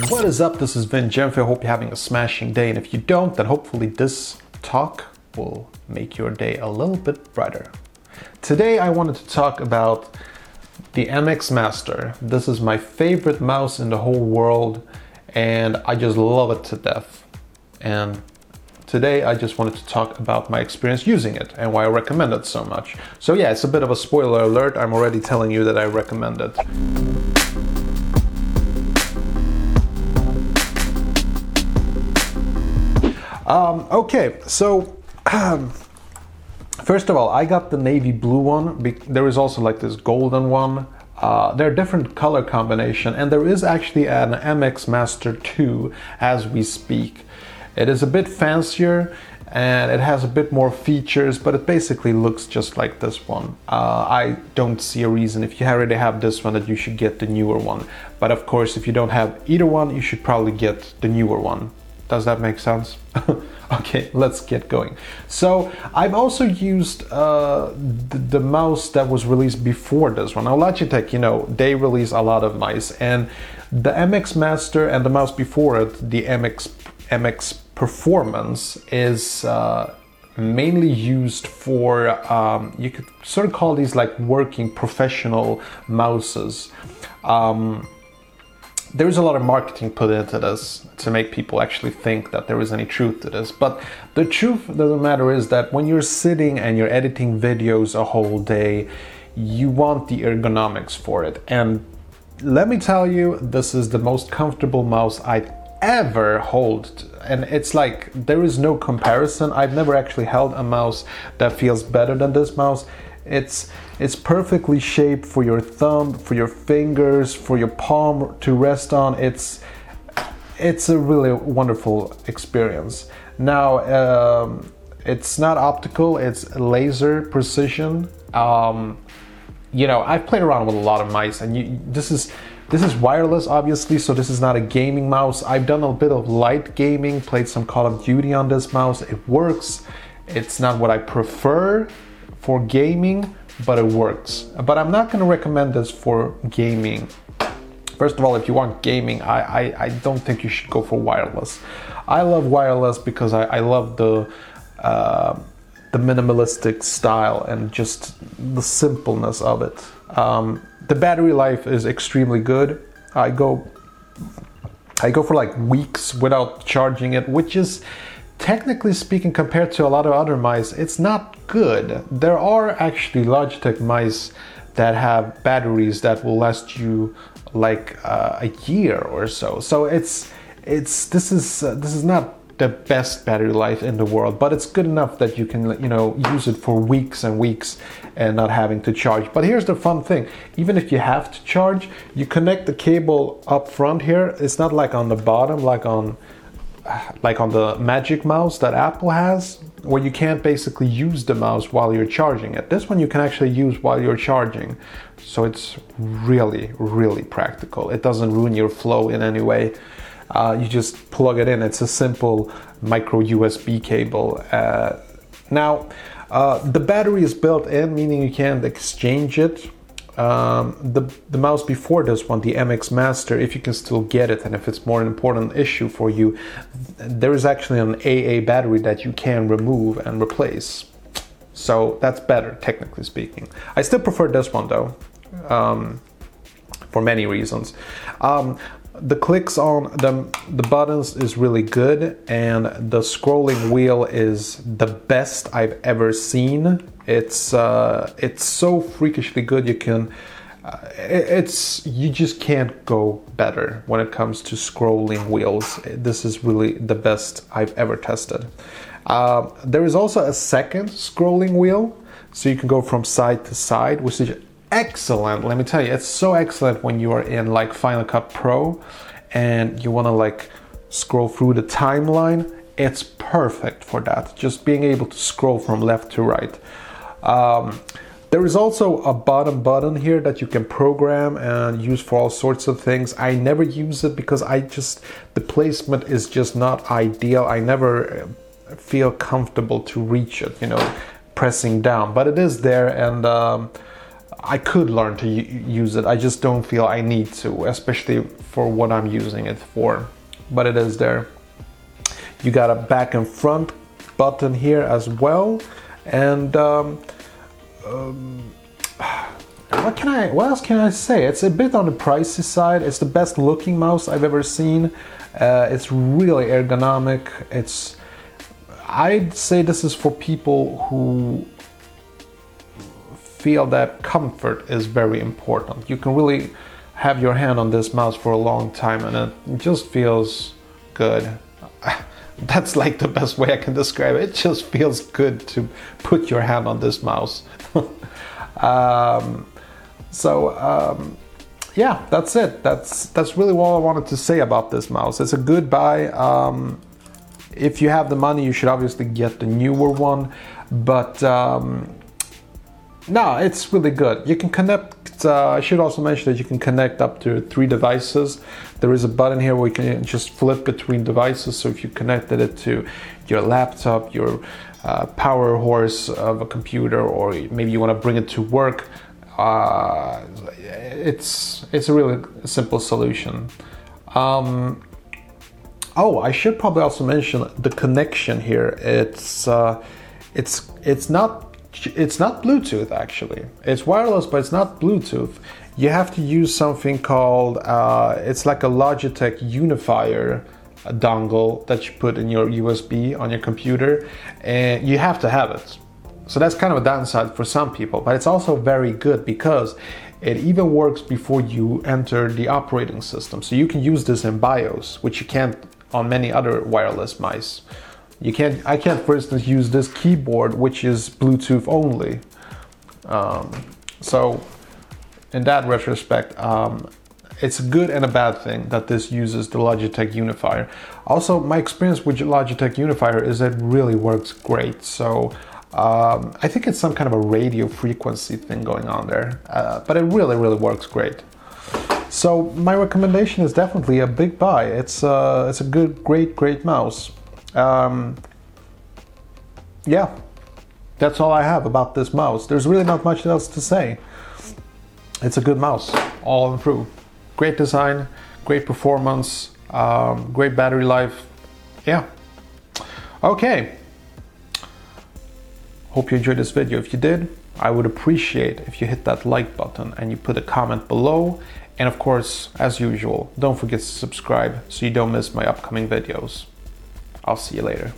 What is up? This is Vin. I hope you're having a smashing day. And if you don't, then hopefully this talk will make your day a little bit brighter. Today I wanted to talk about the MX Master. This is my favorite mouse in the whole world and I just love it to death. And today I just wanted to talk about my experience using it and why I recommend it so much. So yeah, it's a bit of a spoiler alert. I'm already telling you that I recommend it. Um, okay, so um, first of all, I got the navy blue one. There is also like this golden one. Uh, they're different color combination, and there is actually an MX Master 2 as we speak. It is a bit fancier and it has a bit more features, but it basically looks just like this one. Uh, I don't see a reason if you already have this one that you should get the newer one. But of course, if you don't have either one, you should probably get the newer one. Does that make sense? okay, let's get going. So I've also used uh, the, the, mouse that was released before this one. Now Logitech, you know, they release a lot of mice, and the MX Master and the mouse before it, the MX MX Performance, is. Uh, mainly used for um, you could sort of call these like working professional mouses um, there is a lot of marketing put into this to make people actually think that there is any truth to this. But the truth of the matter is that when you're sitting and you're editing videos a whole day, you want the ergonomics for it. And let me tell you, this is the most comfortable mouse I've ever hold. And it's like there is no comparison. I've never actually held a mouse that feels better than this mouse. It's it's perfectly shaped for your thumb, for your fingers, for your palm to rest on. It's it's a really wonderful experience. Now um, it's not optical; it's laser precision. Um, you know, I've played around with a lot of mice, and you, this is this is wireless, obviously, so this is not a gaming mouse. I've done a bit of light gaming, played some Call of Duty on this mouse. It works. It's not what I prefer for gaming, but it works. But I'm not to recommend this for gaming. First of all, if you want gaming, I, I, I don't think you should go for wireless. I love wireless because I, I love the uh, the minimalistic style and just the simpleness of it. Um, the battery life is extremely good. I go I go for like weeks without charging it, which is technically speaking, compared to a lot of other mice, it's not good. There are actually Logitech mice that have batteries that will last you like uh, a year or so. So it's it's this is uh, this is not the best battery life in the world, but it's good enough that you can you know use it for weeks and weeks and not having to charge. But here's the fun thing: even if you have to charge, you connect the cable up front here. It's not like on the bottom, like on like on the Magic Mouse that Apple has, where you can't basically use the mouse while you're charging it. This one you can actually use while you're charging. So it's really, really practical. It doesn't ruin your flow in any way. Uh, you just plug it in. It's a simple micro USB cable. Uh, now, uh, the battery is built in, meaning you can't exchange it um, the, the mouse before this one, the MX Master, if you can still get it and if it's more an important issue for you, there is actually an AA battery that you can remove and replace. So that's better, technically speaking. I still prefer this one though, um, for many reasons. Um, the clicks on the, the buttons is really good and the scrolling wheel is the best I've ever seen it's uh, it's so freakishly good. You can uh, it's you just can't go better when it comes to scrolling wheels. This is really the best I've ever tested. Uh, there is also a second scrolling wheel, so you can go from side to side, which is excellent. Let me tell you, it's so excellent when you are in like Final Cut Pro and you want to like scroll through the timeline. It's perfect for that. Just being able to scroll from left to right. Um, there is also a bottom button here that you can program and use for all sorts of things. I never use it because I just, the placement is just not ideal. I never uh, feel comfortable to reach it, you know, pressing down, but it is there and um, I could learn to use it. I just don't feel I need to, especially for what I'm using it for. But it is there. You got a back and front button here as well, and um, um, what can I? What else can I say? It's a bit on the pricey side. It's the best looking mouse I've ever seen. Uh, it's really ergonomic. It's I'd say this is for people who feel that comfort is very important. You can really have your hand on this mouse for a long time and it just feels good. That's like the best way I can describe it. It just feels good to put your hand on this mouse. um, so um, yeah, that's it. That's that's really all I wanted to say about this mouse. It's a good buy. Um, if you have the money, you should obviously get the newer one. But um, no, it's really good. You can connect, uh, I should also mention that you can connect up to three devices. There is a button here where you can just flip between devices. So if you connected it to your laptop, your uh, power horse of a computer, or maybe you want to bring it to work, uh, it's, it's a really simple solution. Um, oh, I should probably also mention the connection here. It's, uh, it's, it's not it's not Bluetooth actually. It's wireless, but it's not Bluetooth. You have to use something called, uh, it's like a Logitech unifier dongle that you put in your USB on your computer, and you have to have it. So that's kind of a downside for some people, but it's also very good because it even works before you enter the operating system. So you can use this in BIOS, which you can't on many other wireless mice. You can't, I can't, for instance, use this keyboard, which is Bluetooth only. Um, so, in that retrospect, um, it's a good and a bad thing that this uses the Logitech Unifier. Also, my experience with Logitech Unifier is it really works great. So, um, I think it's some kind of a radio frequency thing going on there, uh, but it really, really works great. So my recommendation is definitely a big buy. It's uh, it's a good, great, great mouse. Um, yeah, that's all I have about this mouse. There's really not much else to say. It's a good mouse, all through. Great design, great performance, um, great battery life. Yeah. Okay. Hope you enjoyed this video. If you did, I would appreciate if you hit that like button and you put a comment below. And of course, as usual, don't forget to subscribe so you don't miss my upcoming videos. I'll see you later.